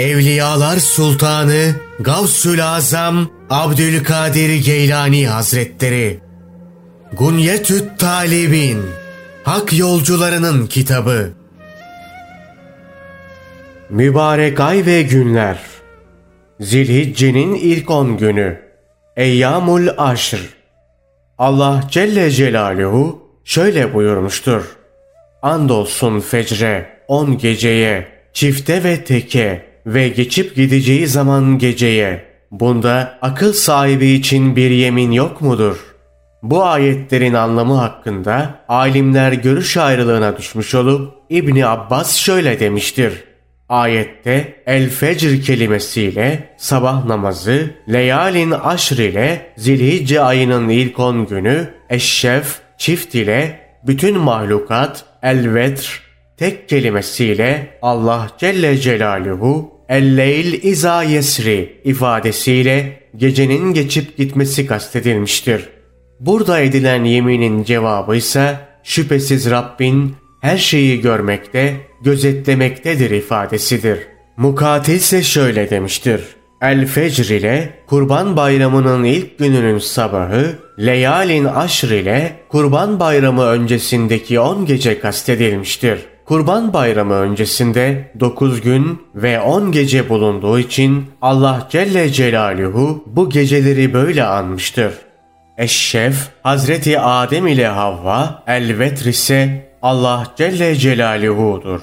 Evliyalar Sultanı Gavsül Azam Abdülkadir Geylani Hazretleri. Gunyetüt Talibin Hak Yolcularının Kitabı. Mübarek ay ve günler. Zilhicce'nin ilk on günü. Eyyamul Aşr. Allah Celle Celaluhu şöyle buyurmuştur. Andolsun fecre, on geceye, çifte ve teke ve geçip gideceği zaman geceye. Bunda akıl sahibi için bir yemin yok mudur? Bu ayetlerin anlamı hakkında alimler görüş ayrılığına düşmüş olup İbni Abbas şöyle demiştir. Ayette el fecr kelimesiyle sabah namazı, leyalin aşr ile zilhicce ayının ilk on günü, eşşef, çift ile bütün mahlukat, el vetr, tek kelimesiyle Allah Celle Celaluhu el-leyl iza yesri ifadesiyle gecenin geçip gitmesi kastedilmiştir. Burada edilen yeminin cevabı ise şüphesiz Rabbin her şeyi görmekte, gözetlemektedir ifadesidir. Mukatil ise şöyle demiştir. El Fecr ile Kurban Bayramı'nın ilk gününün sabahı, Leyalin Aşr ile Kurban Bayramı öncesindeki 10 gece kastedilmiştir. Kurban Bayramı öncesinde 9 gün ve 10 gece bulunduğu için Allah Celle Celaluhu bu geceleri böyle anmıştır. Eşşef, Hazreti Adem ile Havva, El-Vetr ise Allah Celle Celaluhu'dur.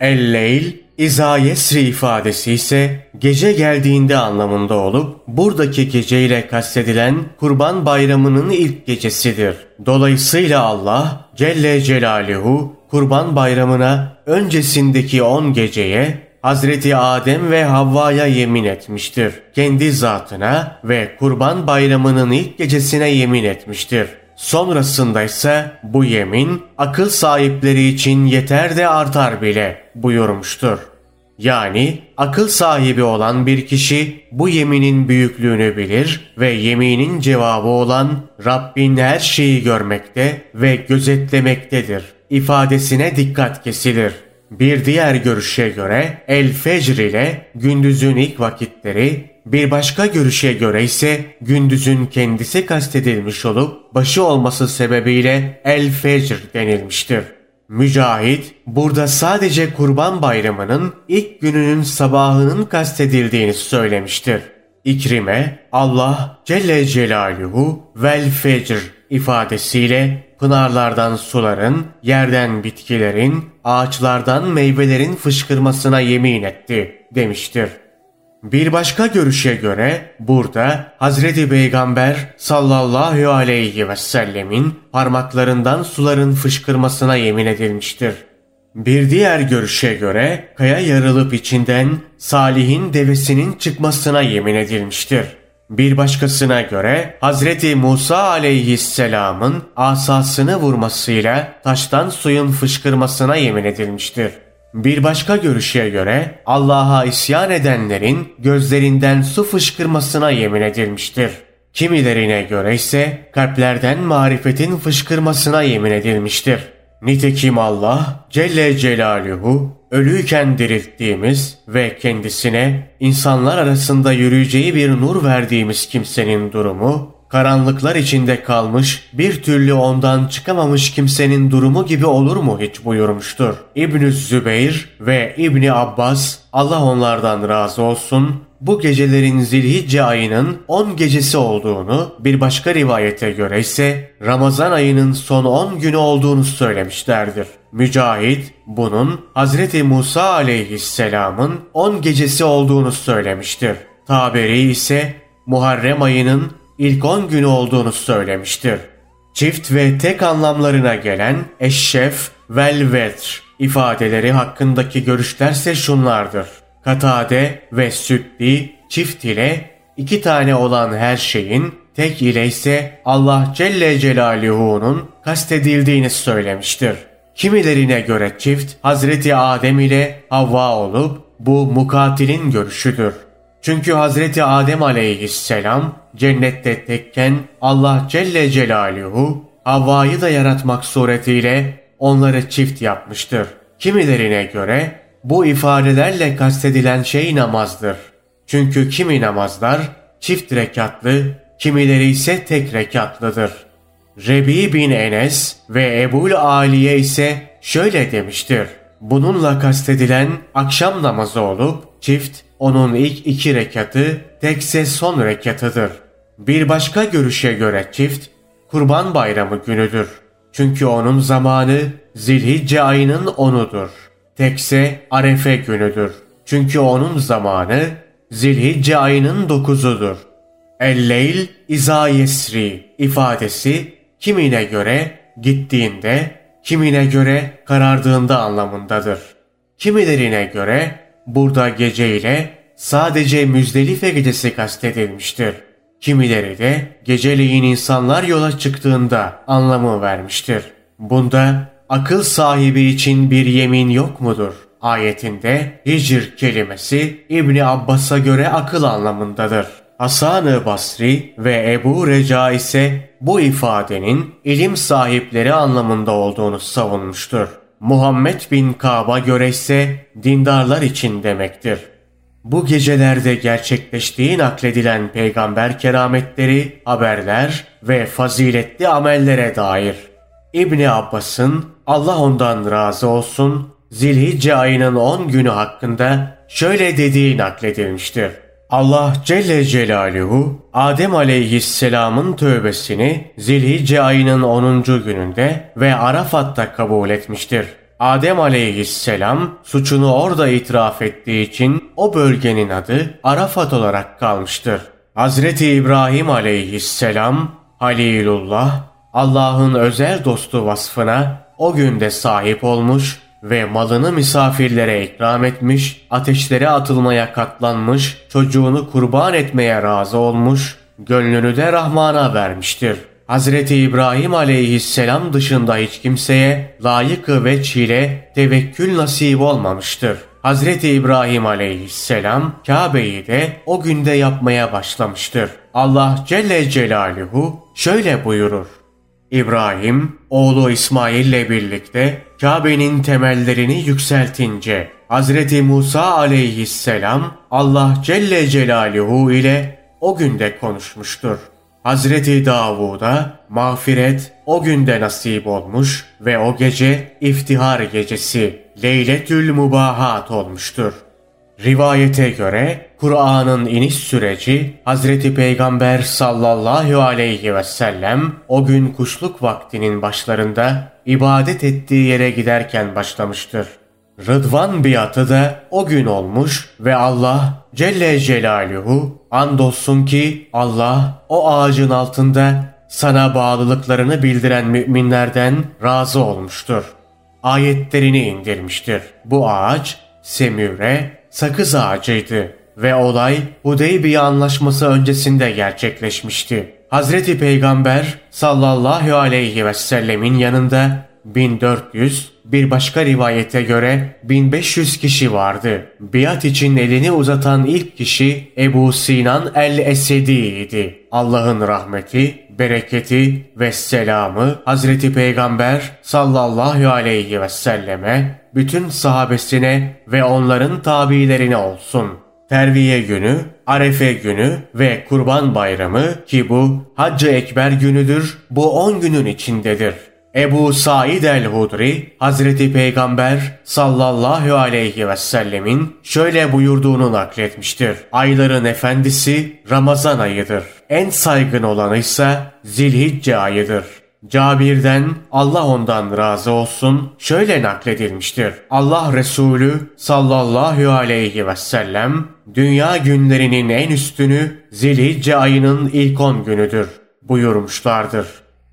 El-Leyl, İza Yesri ifadesi ise gece geldiğinde anlamında olup buradaki gece ile kastedilen Kurban Bayramı'nın ilk gecesidir. Dolayısıyla Allah Celle Celaluhu Kurban Bayramı'na öncesindeki 10 geceye Hazreti Adem ve Havva'ya yemin etmiştir. Kendi zatına ve Kurban Bayramı'nın ilk gecesine yemin etmiştir. Sonrasında ise bu yemin akıl sahipleri için yeter de artar bile buyurmuştur. Yani akıl sahibi olan bir kişi bu yeminin büyüklüğünü bilir ve yeminin cevabı olan Rabbin her şeyi görmekte ve gözetlemektedir ifadesine dikkat kesilir. Bir diğer görüşe göre El Fecr ile gündüzün ilk vakitleri, bir başka görüşe göre ise gündüzün kendisi kastedilmiş olup başı olması sebebiyle El Fecr denilmiştir. Mücahit burada sadece Kurban Bayramı'nın ilk gününün sabahının kastedildiğini söylemiştir. İkrime Allah Celle Celaluhu vel fecr ifadesiyle pınarlardan suların, yerden bitkilerin, ağaçlardan meyvelerin fışkırmasına yemin etti demiştir. Bir başka görüşe göre burada Hazreti Peygamber sallallahu aleyhi ve sellemin parmaklarından suların fışkırmasına yemin edilmiştir. Bir diğer görüşe göre kaya yarılıp içinden Salih'in devesinin çıkmasına yemin edilmiştir. Bir başkasına göre Hazreti Musa aleyhisselamın asasını vurmasıyla taştan suyun fışkırmasına yemin edilmiştir. Bir başka görüşe göre Allah'a isyan edenlerin gözlerinden su fışkırmasına yemin edilmiştir. Kimilerine göre ise kalplerden marifetin fışkırmasına yemin edilmiştir. Nitekim Allah Celle Celaluhu ölüyken dirilttiğimiz ve kendisine insanlar arasında yürüyeceği bir nur verdiğimiz kimsenin durumu karanlıklar içinde kalmış, bir türlü ondan çıkamamış kimsenin durumu gibi olur mu hiç buyurmuştur. İbn Zübeyr ve İbni Abbas Allah onlardan razı olsun bu gecelerin zilhicce ayının 10 gecesi olduğunu bir başka rivayete göre ise Ramazan ayının son 10 günü olduğunu söylemişlerdir. Mücahit bunun Hazreti Musa aleyhisselamın 10 gecesi olduğunu söylemiştir. Taberi ise Muharrem ayının ilk 10 günü olduğunu söylemiştir. Çift ve tek anlamlarına gelen eşşef, vel vetr ifadeleri hakkındaki görüşlerse şunlardır. Katade ve süddi çift ile iki tane olan her şeyin tek ile ise Allah Celle Celaluhu'nun kastedildiğini söylemiştir. Kimilerine göre çift Hazreti Adem ile Havva olup bu mukatilin görüşüdür. Çünkü Hazreti Adem aleyhisselam cennette tekken Allah Celle Celaluhu Havva'yı da yaratmak suretiyle onları çift yapmıştır. Kimilerine göre bu ifadelerle kastedilen şey namazdır. Çünkü kimi namazlar çift rekatlı, kimileri ise tek rekatlıdır. Rebi bin Enes ve Ebul Aliye ise şöyle demiştir. Bununla kastedilen akşam namazı olup çift onun ilk iki rekatı tekse son rekatıdır. Bir başka görüşe göre çift kurban bayramı günüdür. Çünkü onun zamanı Zilhicce ayının onudur. Tekse Arefe günüdür. Çünkü onun zamanı Zilhicce ayının dokuzudur. El-Leyl İza Yesri ifadesi kimine göre gittiğinde, kimine göre karardığında anlamındadır. Kimilerine göre burada gece ile sadece Müzdelife gecesi kastedilmiştir. Kimileri de geceleyin insanlar yola çıktığında anlamı vermiştir. Bunda akıl sahibi için bir yemin yok mudur? Ayetinde hicr kelimesi İbni Abbas'a göre akıl anlamındadır. Hasan-ı Basri ve Ebu Reca ise bu ifadenin ilim sahipleri anlamında olduğunu savunmuştur. Muhammed bin Kab'a göre ise dindarlar için demektir. Bu gecelerde gerçekleştiği nakledilen peygamber kerametleri, haberler ve faziletli amellere dair. İbni Abbas'ın Allah ondan razı olsun Zilhicce ayının 10 günü hakkında şöyle dediği nakledilmiştir. Allah Celle Celaluhu Adem aleyhisselamın tövbesini Zilhicce ayının 10. gününde ve Arafat'ta kabul etmiştir. Adem aleyhisselam suçunu orada itiraf ettiği için o bölgenin adı Arafat olarak kalmıştır. Hazreti İbrahim aleyhisselam Halilullah Allah'ın özel dostu vasfına o günde sahip olmuş ve malını misafirlere ikram etmiş, ateşlere atılmaya katlanmış, çocuğunu kurban etmeye razı olmuş, gönlünü de Rahman'a vermiştir. Hazreti İbrahim aleyhisselam dışında hiç kimseye layık ve çile tevekkül nasip olmamıştır. Hazreti İbrahim aleyhisselam Kabe'yi de o günde yapmaya başlamıştır. Allah Celle Celaluhu şöyle buyurur. İbrahim, oğlu İsmail ile birlikte Kabe'nin temellerini yükseltince Hazreti Musa aleyhisselam Allah Celle Celaluhu ile o günde konuşmuştur. Hazreti Davud'a mağfiret o günde nasip olmuş ve o gece iftihar gecesi Leyletül Mubahat olmuştur. Rivayete göre Kur'an'ın iniş süreci Hazreti Peygamber sallallahu aleyhi ve sellem o gün kuşluk vaktinin başlarında ibadet ettiği yere giderken başlamıştır. Rıdvan biatı da o gün olmuş ve Allah Celle Celaluhu andolsun ki Allah o ağacın altında sana bağlılıklarını bildiren müminlerden razı olmuştur. Ayetlerini indirmiştir. Bu ağaç Semüre sakız ağacıydı ve olay Hudeybiye anlaşması öncesinde gerçekleşmişti. Hazreti Peygamber sallallahu aleyhi ve sellemin yanında 1400, bir başka rivayete göre 1500 kişi vardı. Biat için elini uzatan ilk kişi Ebu Sinan el-Esedi Allah'ın rahmeti, bereketi ve selamı Hazreti Peygamber sallallahu aleyhi ve selleme, bütün sahabesine ve onların tabilerine olsun. Terviye günü, Arefe günü ve Kurban Bayramı ki bu Haccı Ekber günüdür, bu 10 günün içindedir. Ebu Said el-Hudri, Hazreti Peygamber sallallahu aleyhi ve sellemin şöyle buyurduğunu nakletmiştir. Ayların efendisi Ramazan ayıdır. En saygın olanı ise Zilhicce ayıdır. Cabir'den Allah ondan razı olsun şöyle nakledilmiştir. Allah Resulü sallallahu aleyhi ve sellem dünya günlerinin en üstünü Zilhicce ayının ilk on günüdür buyurmuşlardır.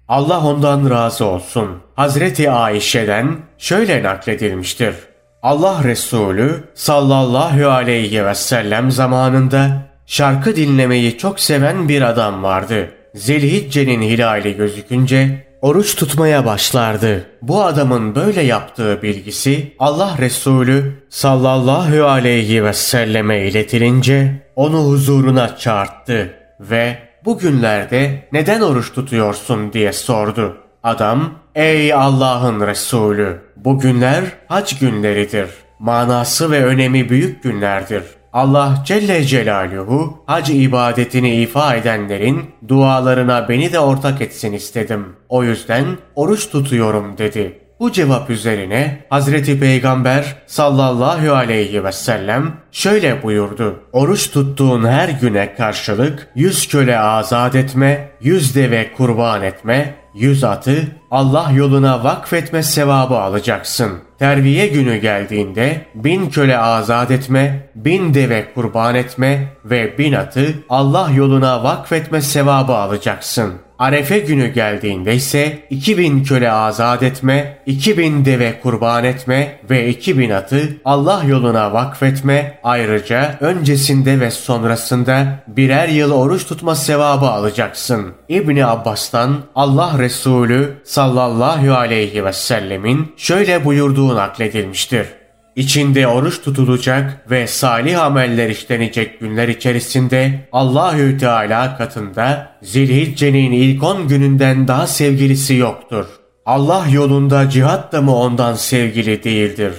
Allah ondan razı olsun. Hazreti Ayşe'den şöyle nakledilmiştir. Allah Resulü sallallahu aleyhi ve sellem zamanında şarkı dinlemeyi çok seven bir adam vardı. Zilhicce'nin hilali gözükünce oruç tutmaya başlardı. Bu adamın böyle yaptığı bilgisi Allah Resulü sallallahu aleyhi ve selleme iletilince onu huzuruna çağırttı ve bugünlerde neden oruç tutuyorsun diye sordu. Adam, ey Allah'ın Resulü, bugünler hac günleridir. manası ve önemi büyük günlerdir. Allah Celle Celaluhu hac ibadetini ifa edenlerin dualarına beni de ortak etsin istedim. O yüzden oruç tutuyorum dedi. Bu cevap üzerine Hazreti Peygamber sallallahu aleyhi ve sellem şöyle buyurdu. Oruç tuttuğun her güne karşılık yüz köle azat etme, yüz deve kurban etme, yüz atı Allah yoluna vakfetme sevabı alacaksın. Terbiye günü geldiğinde bin köle azat etme, bin deve kurban etme ve bin atı Allah yoluna vakfetme sevabı alacaksın. Arefe günü geldiğinde ise 2000 köle azat etme, 2000 deve kurban etme ve 2000 atı Allah yoluna vakfetme, ayrıca öncesinde ve sonrasında birer yıl oruç tutma sevabı alacaksın. İbni Abbas'tan Allah Resulü sallallahu aleyhi ve sellemin şöyle buyurduğu nakledilmiştir. İçinde oruç tutulacak ve salih ameller işlenecek günler içerisinde Allahü Teala katında Zilhicce'nin ilk on gününden daha sevgilisi yoktur. Allah yolunda cihat da mı ondan sevgili değildir?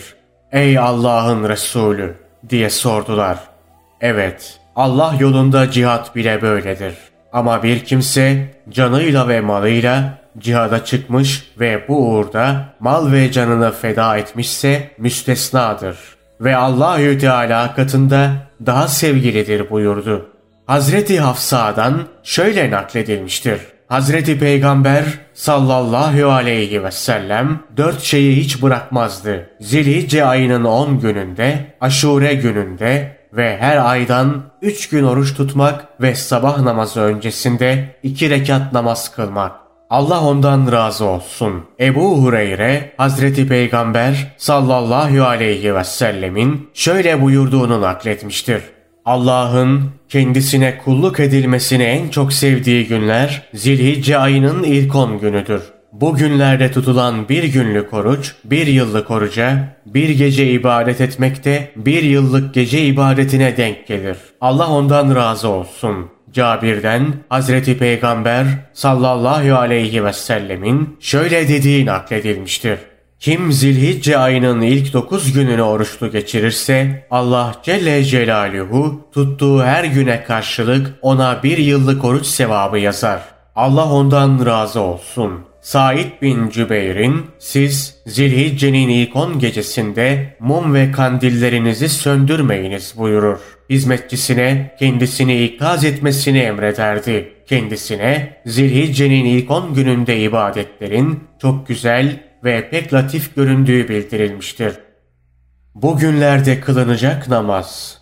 Ey Allah'ın Resulü diye sordular. Evet, Allah yolunda cihat bile böyledir. Ama bir kimse canıyla ve malıyla cihada çıkmış ve bu uğurda mal ve canını feda etmişse müstesnadır ve Allahü Teala katında daha sevgilidir buyurdu. Hazreti Hafsa'dan şöyle nakledilmiştir. Hazreti Peygamber sallallahu aleyhi ve sellem dört şeyi hiç bırakmazdı. Zilhicce ayının on gününde, aşure gününde ve her aydan üç gün oruç tutmak ve sabah namazı öncesinde iki rekat namaz kılmak. Allah ondan razı olsun. Ebu Hureyre, Hazreti Peygamber sallallahu aleyhi ve sellemin şöyle buyurduğunu nakletmiştir. Allah'ın kendisine kulluk edilmesini en çok sevdiği günler Zilhicce ayının ilk on günüdür. Bu günlerde tutulan bir günlük oruç, bir yıllık oruca, bir gece ibadet etmekte bir yıllık gece ibadetine denk gelir. Allah ondan razı olsun. Cabir'den Hazreti Peygamber sallallahu aleyhi ve sellemin şöyle dediği nakledilmiştir. Kim zilhicce ayının ilk dokuz gününü oruçlu geçirirse Allah Celle Celaluhu tuttuğu her güne karşılık ona bir yıllık oruç sevabı yazar. Allah ondan razı olsun. Said bin Cübeyr'in siz Zilhicce'nin ilk on gecesinde mum ve kandillerinizi söndürmeyiniz buyurur. Hizmetçisine kendisini ikaz etmesini emrederdi. Kendisine Zilhicce'nin ilk on gününde ibadetlerin çok güzel ve pek latif göründüğü bildirilmiştir. Bugünlerde kılınacak namaz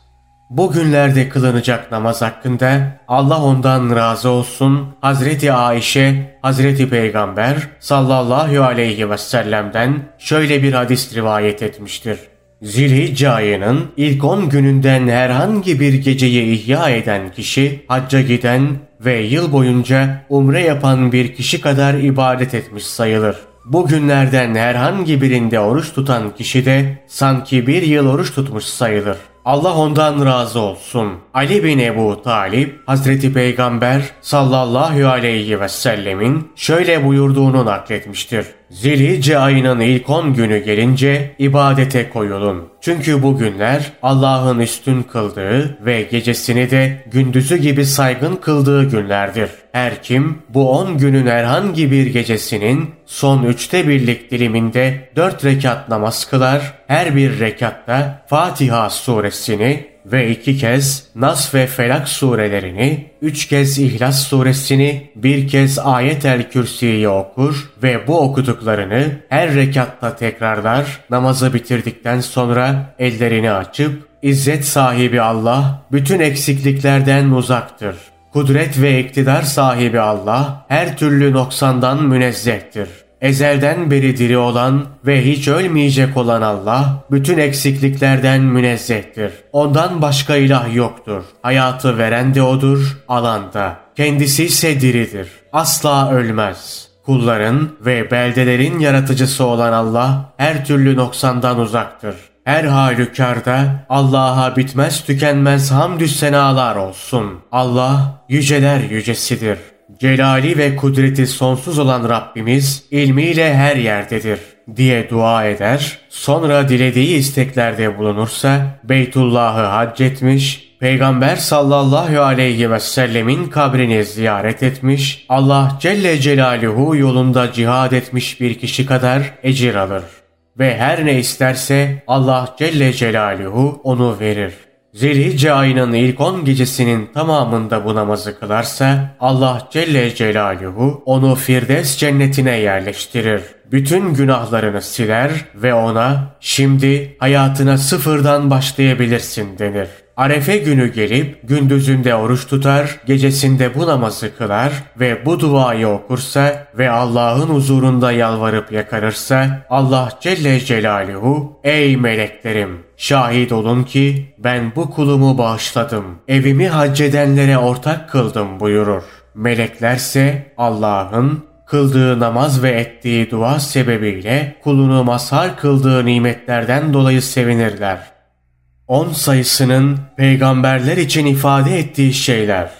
Bugünlerde kılınacak namaz hakkında Allah ondan razı olsun Hazreti Ayşe, Hazreti Peygamber sallallahu aleyhi ve sellem'den şöyle bir hadis rivayet etmiştir. Zilhicce ilk on gününden herhangi bir geceyi ihya eden kişi hacca giden ve yıl boyunca umre yapan bir kişi kadar ibadet etmiş sayılır. Bu günlerden herhangi birinde oruç tutan kişi de sanki bir yıl oruç tutmuş sayılır. Allah ondan razı olsun. Ali bin Ebu Talip, Hazreti Peygamber sallallahu aleyhi ve sellemin şöyle buyurduğunu nakletmiştir. Zilhicce ayının ilk on günü gelince ibadete koyulun. Çünkü bu günler Allah'ın üstün kıldığı ve gecesini de gündüzü gibi saygın kıldığı günlerdir. Her kim bu on günün herhangi bir gecesinin son üçte birlik diliminde dört rekat namaz kılar, her bir rekatta Fatiha suresini ve iki kez Nas ve Felak surelerini, üç kez İhlas suresini, bir kez Ayet-el Kürsi'yi okur ve bu okuduklarını her rekatta tekrarlar, namazı bitirdikten sonra ellerini açıp, İzzet sahibi Allah bütün eksikliklerden uzaktır. Kudret ve iktidar sahibi Allah her türlü noksandan münezzehtir. Ezelden beri diri olan ve hiç ölmeyecek olan Allah bütün eksikliklerden münezzehtir. Ondan başka ilah yoktur. Hayatı veren de odur, alan da. Kendisi ise diridir. Asla ölmez. Kulların ve beldelerin yaratıcısı olan Allah her türlü noksandan uzaktır. Her halükarda Allah'a bitmez tükenmez hamdü senalar olsun. Allah yüceler yücesidir. Celali ve kudreti sonsuz olan Rabbimiz ilmiyle her yerdedir. diye dua eder, sonra dilediği isteklerde bulunursa Beytullah'ı hac etmiş, Peygamber sallallahu aleyhi ve sellemin kabrini ziyaret etmiş, Allah Celle Celaluhu yolunda cihad etmiş bir kişi kadar ecir alır. Ve her ne isterse Allah Celle Celaluhu onu verir. Zilhicce ayının ilk 10 gecesinin tamamında bu namazı kılarsa Allah Celle Celaluhu onu Firdevs cennetine yerleştirir. Bütün günahlarını siler ve ona şimdi hayatına sıfırdan başlayabilirsin denir. Arefe günü gelip gündüzünde oruç tutar, gecesinde bu namazı kılar ve bu duayı okursa ve Allah'ın huzurunda yalvarıp yakarırsa Allah Celle Celaluhu ey meleklerim şahit olun ki ben bu kulumu bağışladım. Evimi haccedenlere ortak kıldım buyurur. Meleklerse Allah'ın kıldığı namaz ve ettiği dua sebebiyle kulunu mazhar kıldığı nimetlerden dolayı sevinirler. 10 sayısının peygamberler için ifade ettiği şeyler.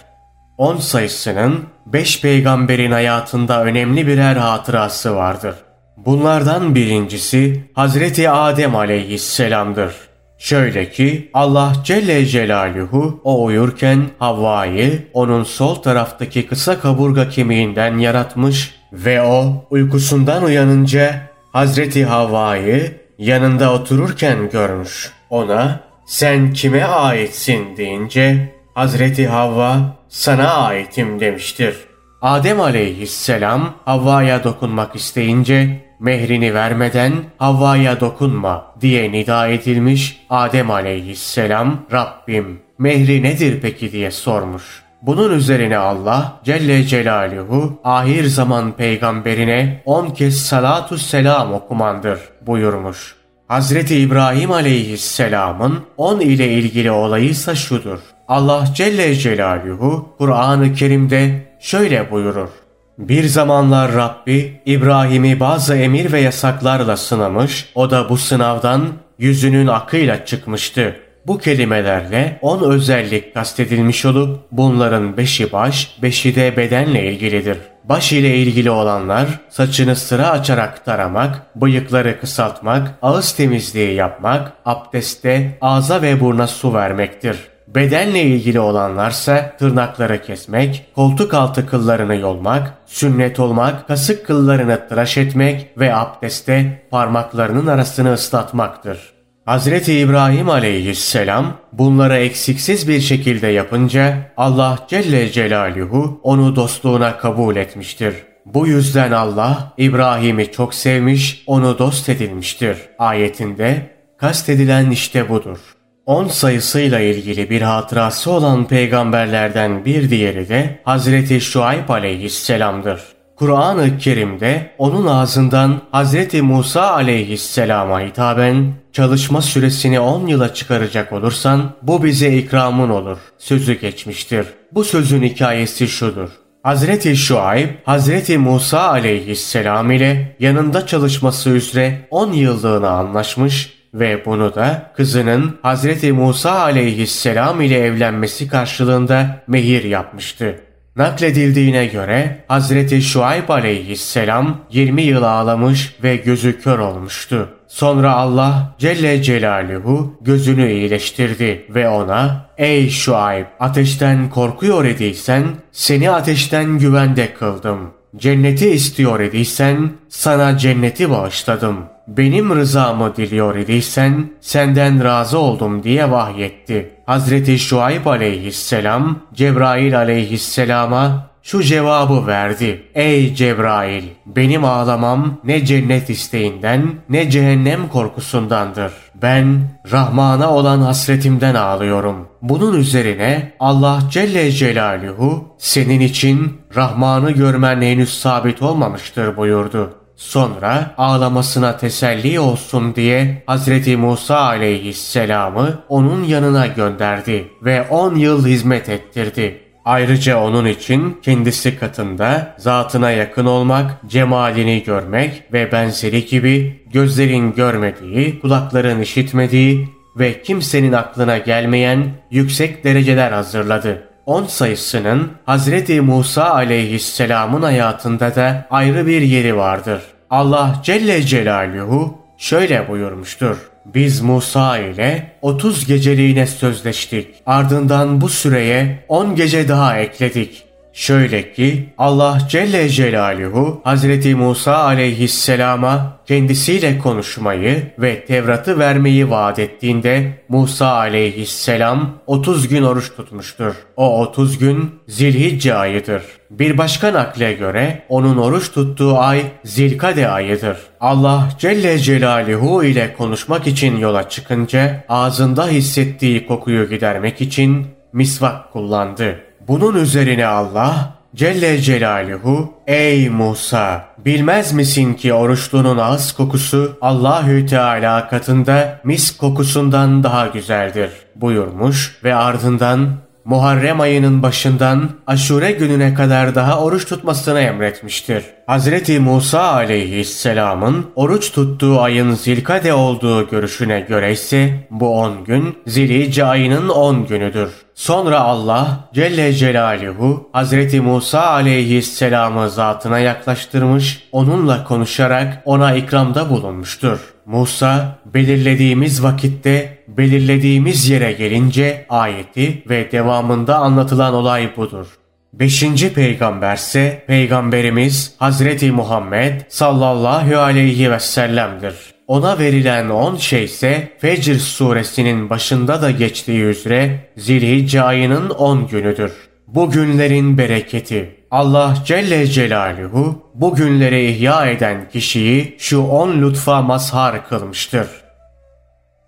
10 sayısının 5 peygamberin hayatında önemli birer hatırası vardır. Bunlardan birincisi Hazreti Adem aleyhisselamdır. Şöyle ki Allah Celle Celaluhu o uyurken Havva'yı onun sol taraftaki kısa kaburga kemiğinden yaratmış ve o uykusundan uyanınca Hazreti Havva'yı yanında otururken görmüş. Ona sen kime aitsin deyince Hazreti Havva sana aitim demiştir. Adem aleyhisselam Havva'ya dokunmak isteyince mehrini vermeden Havva'ya dokunma diye nida edilmiş Adem aleyhisselam Rabbim mehri nedir peki diye sormuş. Bunun üzerine Allah Celle Celaluhu ahir zaman peygamberine on kez salatu selam okumandır buyurmuş. Hazreti İbrahim aleyhisselamın on ile ilgili olayı ise şudur. Allah Celle Celaluhu Kur'an-ı Kerim'de şöyle buyurur. Bir zamanlar Rabbi İbrahim'i bazı emir ve yasaklarla sınamış, o da bu sınavdan yüzünün akıyla çıkmıştı. Bu kelimelerle on özellik kastedilmiş olup bunların beşi baş, beşi de bedenle ilgilidir. Baş ile ilgili olanlar saçını sıra açarak taramak, bıyıkları kısaltmak, ağız temizliği yapmak, abdestte ağza ve burna su vermektir. Bedenle ilgili olanlarsa tırnakları kesmek, koltuk altı kıllarını yolmak, sünnet olmak, kasık kıllarını tıraş etmek ve abdestte parmaklarının arasını ıslatmaktır. Hazreti İbrahim aleyhisselam bunları eksiksiz bir şekilde yapınca Allah Celle Celaluhu onu dostluğuna kabul etmiştir. Bu yüzden Allah İbrahim'i çok sevmiş, onu dost edilmiştir. Ayetinde kastedilen işte budur. 10 sayısıyla ilgili bir hatırası olan peygamberlerden bir diğeri de Hazreti Şuayb aleyhisselamdır. Kur'an-ı Kerim'de onun ağzından Hz. Musa aleyhisselama hitaben çalışma süresini 10 yıla çıkaracak olursan bu bize ikramın olur sözü geçmiştir. Bu sözün hikayesi şudur. Hazreti Şuayb, Hazreti Musa aleyhisselam ile yanında çalışması üzere 10 yıllığına anlaşmış ve bunu da kızının Hazreti Musa aleyhisselam ile evlenmesi karşılığında mehir yapmıştı. Nakledildiğine göre Hazreti Şuayb aleyhisselam 20 yıl ağlamış ve gözü kör olmuştu. Sonra Allah Celle Celaluhu gözünü iyileştirdi ve ona ''Ey Şuayb ateşten korkuyor idiysen seni ateşten güvende kıldım. Cenneti istiyor idiysen sana cenneti bağışladım benim rızamı diliyor idiysen senden razı oldum diye vahyetti. Hazreti Şuayb aleyhisselam Cebrail aleyhisselama şu cevabı verdi. Ey Cebrail! Benim ağlamam ne cennet isteğinden ne cehennem korkusundandır. Ben Rahman'a olan hasretimden ağlıyorum. Bunun üzerine Allah Celle Celaluhu senin için Rahman'ı görmen henüz sabit olmamıştır buyurdu. Sonra ağlamasına teselli olsun diye Hazreti Musa aleyhisselamı onun yanına gönderdi ve 10 yıl hizmet ettirdi. Ayrıca onun için kendisi katında zatına yakın olmak, cemalini görmek ve benzeri gibi gözlerin görmediği, kulakların işitmediği ve kimsenin aklına gelmeyen yüksek dereceler hazırladı. 10 sayısının Hazreti Musa aleyhisselamın hayatında da ayrı bir yeri vardır. Allah Celle Celaluhu şöyle buyurmuştur. Biz Musa ile 30 geceliğine sözleştik. Ardından bu süreye 10 gece daha ekledik. Şöyle ki Allah Celle Celaluhu Hazreti Musa aleyhisselama kendisiyle konuşmayı ve Tevrat'ı vermeyi vaat ettiğinde Musa aleyhisselam 30 gün oruç tutmuştur. O 30 gün Zilhicce ayıdır. Bir başka nakle göre onun oruç tuttuğu ay Zilkade ayıdır. Allah Celle Celaluhu ile konuşmak için yola çıkınca ağzında hissettiği kokuyu gidermek için misvak kullandı. Bunun üzerine Allah Celle Celaluhu Ey Musa bilmez misin ki oruçlunun ağız kokusu Allahü Teala katında mis kokusundan daha güzeldir buyurmuş ve ardından Muharrem ayının başından Aşure gününe kadar daha oruç tutmasını emretmiştir. Hazreti Musa aleyhisselamın oruç tuttuğu ayın zilkade olduğu görüşüne göre ise bu 10 gün zilice ayının 10 günüdür. Sonra Allah Celle Celaluhu Hazreti Musa aleyhisselamı zatına yaklaştırmış, onunla konuşarak ona ikramda bulunmuştur. Musa belirlediğimiz vakitte belirlediğimiz yere gelince ayeti ve devamında anlatılan olay budur. Beşinci peygamberse peygamberimiz Hazreti Muhammed sallallahu aleyhi ve sellem'dir. Ona verilen on şey ise Fecr suresinin başında da geçtiği üzere Zilhicce ayının on günüdür. Bu günlerin bereketi Allah Celle Celaluhu bu günleri ihya eden kişiyi şu on lütfa mazhar kılmıştır.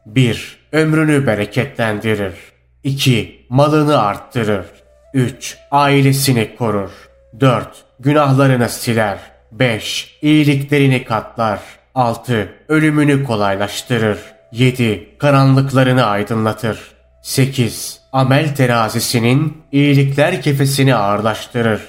1. Ömrünü bereketlendirir. 2. Malını arttırır. 3. Ailesini korur. 4. Günahlarını siler. 5. İyiliklerini katlar. 6. Ölümünü kolaylaştırır. 7. Karanlıklarını aydınlatır. 8. Amel terazisinin iyilikler kefesini ağırlaştırır.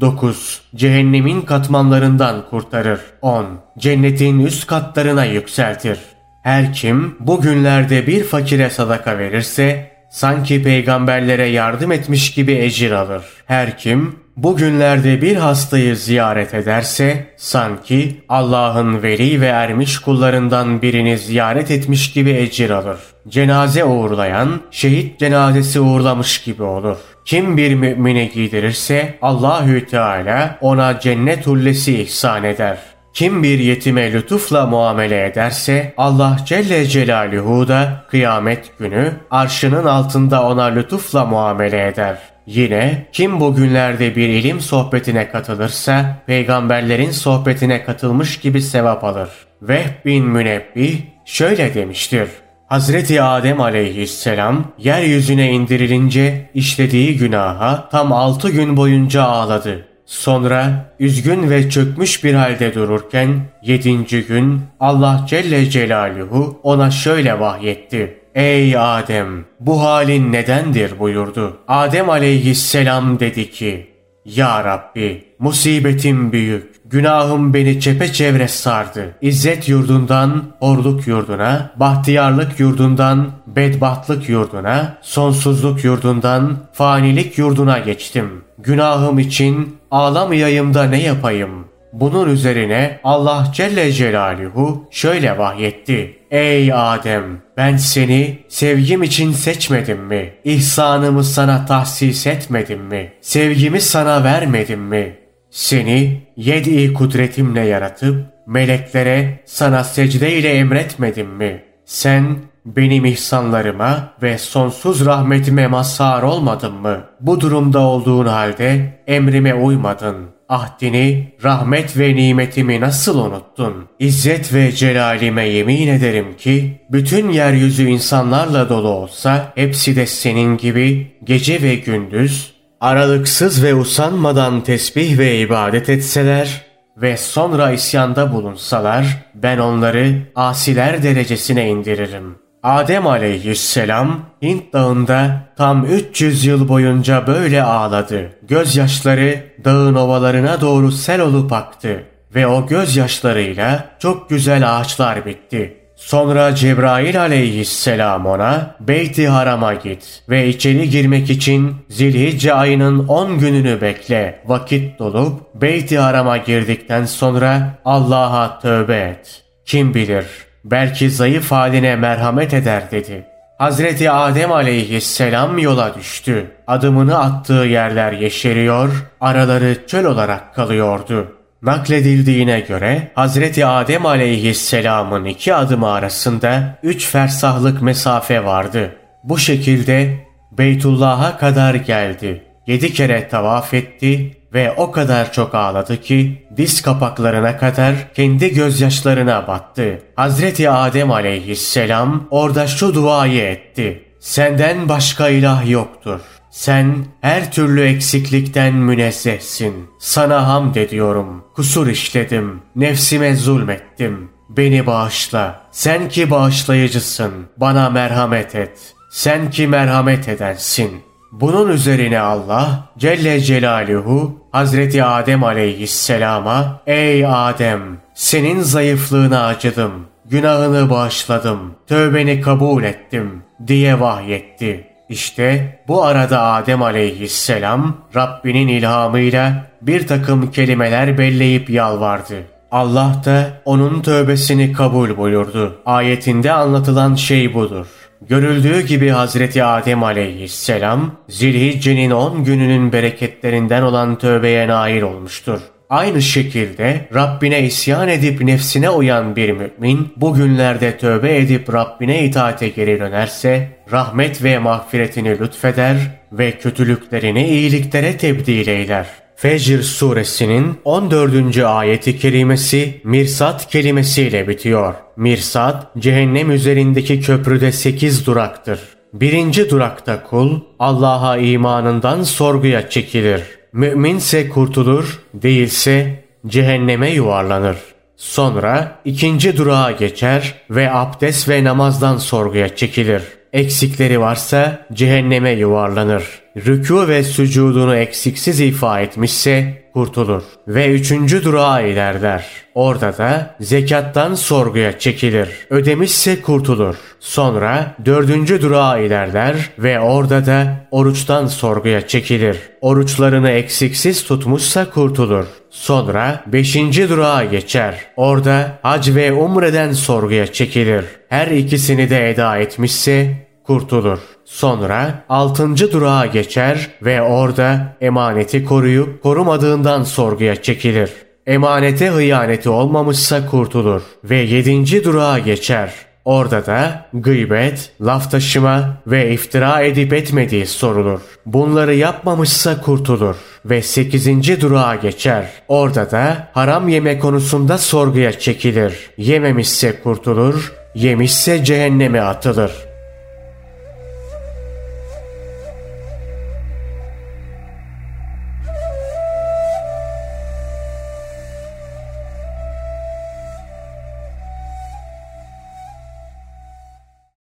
9. Cehennemin katmanlarından kurtarır. 10. Cennetin üst katlarına yükseltir. Her kim bu günlerde bir fakire sadaka verirse sanki peygamberlere yardım etmiş gibi ecir alır. Her kim bugünlerde bir hastayı ziyaret ederse sanki Allah'ın veli ve ermiş kullarından birini ziyaret etmiş gibi ecir alır. Cenaze uğurlayan şehit cenazesi uğurlamış gibi olur. Kim bir mümine giydirirse Allahü Teala ona cennet hullesi ihsan eder. Kim bir yetime lütufla muamele ederse Allah Celle Celaluhu da kıyamet günü arşının altında ona lütufla muamele eder. Yine kim bugünlerde bir ilim sohbetine katılırsa peygamberlerin sohbetine katılmış gibi sevap alır. Vehb bin Münebbih şöyle demiştir. Hazreti Adem aleyhisselam yeryüzüne indirilince işlediği günaha tam altı gün boyunca ağladı. Sonra üzgün ve çökmüş bir halde dururken yedinci gün Allah Celle Celaluhu ona şöyle vahyetti. Ey Adem bu halin nedendir buyurdu. Adem aleyhisselam dedi ki Ya Rabbi musibetim büyük. Günahım beni çepeçevre sardı. İzzet yurdundan orluk yurduna, bahtiyarlık yurdundan bedbahtlık yurduna, sonsuzluk yurdundan fanilik yurduna geçtim. Günahım için ağlamayayım da ne yapayım? Bunun üzerine Allah Celle Celaluhu şöyle vahyetti. Ey Adem! Ben seni sevgim için seçmedim mi? İhsanımı sana tahsis etmedim mi? Sevgimi sana vermedim mi? Seni yedi kudretimle yaratıp meleklere sana secde ile emretmedim mi? Sen benim ihsanlarıma ve sonsuz rahmetime mazhar olmadın mı? Bu durumda olduğun halde emrime uymadın. Ahdini, rahmet ve nimetimi nasıl unuttun? İzzet ve celalime yemin ederim ki, bütün yeryüzü insanlarla dolu olsa, hepsi de senin gibi gece ve gündüz, aralıksız ve usanmadan tesbih ve ibadet etseler ve sonra isyanda bulunsalar, ben onları asiler derecesine indiririm. Adem aleyhisselam Hint dağında tam 300 yıl boyunca böyle ağladı. Gözyaşları dağın ovalarına doğru sel olup aktı ve o gözyaşlarıyla çok güzel ağaçlar bitti. Sonra Cebrail aleyhisselam ona Beyt-i Haram'a git ve içeri girmek için Zilhicce ayının 10 gününü bekle. Vakit dolup Beyt-i Haram'a girdikten sonra Allah'a tövbe et. Kim bilir belki zayıf haline merhamet eder dedi. Hazreti Adem aleyhisselam yola düştü. Adımını attığı yerler yeşeriyor, araları çöl olarak kalıyordu. Nakledildiğine göre Hazreti Adem aleyhisselamın iki adımı arasında üç fersahlık mesafe vardı. Bu şekilde Beytullah'a kadar geldi. Yedi kere tavaf etti ve o kadar çok ağladı ki diz kapaklarına kadar kendi gözyaşlarına battı. Hazreti Adem aleyhisselam orada şu duayı etti. Senden başka ilah yoktur. Sen her türlü eksiklikten münezzehsin. Sana hamd ediyorum. Kusur işledim. Nefsime zulmettim. Beni bağışla. Sen ki bağışlayıcısın. Bana merhamet et. Sen ki merhamet edensin. Bunun üzerine Allah Celle Celaluhu Hazreti Adem aleyhisselama Ey Adem senin zayıflığına acıdım. Günahını bağışladım. Tövbeni kabul ettim diye vahyetti. İşte bu arada Adem aleyhisselam Rabbinin ilhamıyla bir takım kelimeler belleyip yalvardı. Allah da onun tövbesini kabul buyurdu. Ayetinde anlatılan şey budur. Görüldüğü gibi Hazreti Adem aleyhisselam Zilhicce'nin 10 gününün bereketlerinden olan tövbeye nail olmuştur. Aynı şekilde Rabbine isyan edip nefsine uyan bir mümin bugünlerde tövbe edip Rabbine itaate geri dönerse rahmet ve mağfiretini lütfeder ve kötülüklerini iyiliklere tebdil eyler. Fecr suresinin 14. ayeti kerimesi mirsat kelimesiyle bitiyor. Mirsat cehennem üzerindeki köprüde 8 duraktır. Birinci durakta kul Allah'a imanından sorguya çekilir. Müminse kurtulur, değilse cehenneme yuvarlanır. Sonra ikinci durağa geçer ve abdest ve namazdan sorguya çekilir. Eksikleri varsa cehenneme yuvarlanır. Rükû ve sücudunu eksiksiz ifa etmişse kurtulur. Ve üçüncü durağa ilerler. Orada da zekattan sorguya çekilir. Ödemişse kurtulur. Sonra dördüncü durağa ilerler ve orada da oruçtan sorguya çekilir. Oruçlarını eksiksiz tutmuşsa kurtulur. Sonra beşinci durağa geçer. Orada hac ve umreden sorguya çekilir. Her ikisini de eda etmişse kurtulur. Sonra altıncı durağa geçer ve orada emaneti koruyup korumadığından sorguya çekilir. Emanete hıyaneti olmamışsa kurtulur ve yedinci durağa geçer. Orada da gıybet, laf taşıma ve iftira edip etmediği sorulur. Bunları yapmamışsa kurtulur ve sekizinci durağa geçer. Orada da haram yeme konusunda sorguya çekilir. Yememişse kurtulur, yemişse cehenneme atılır.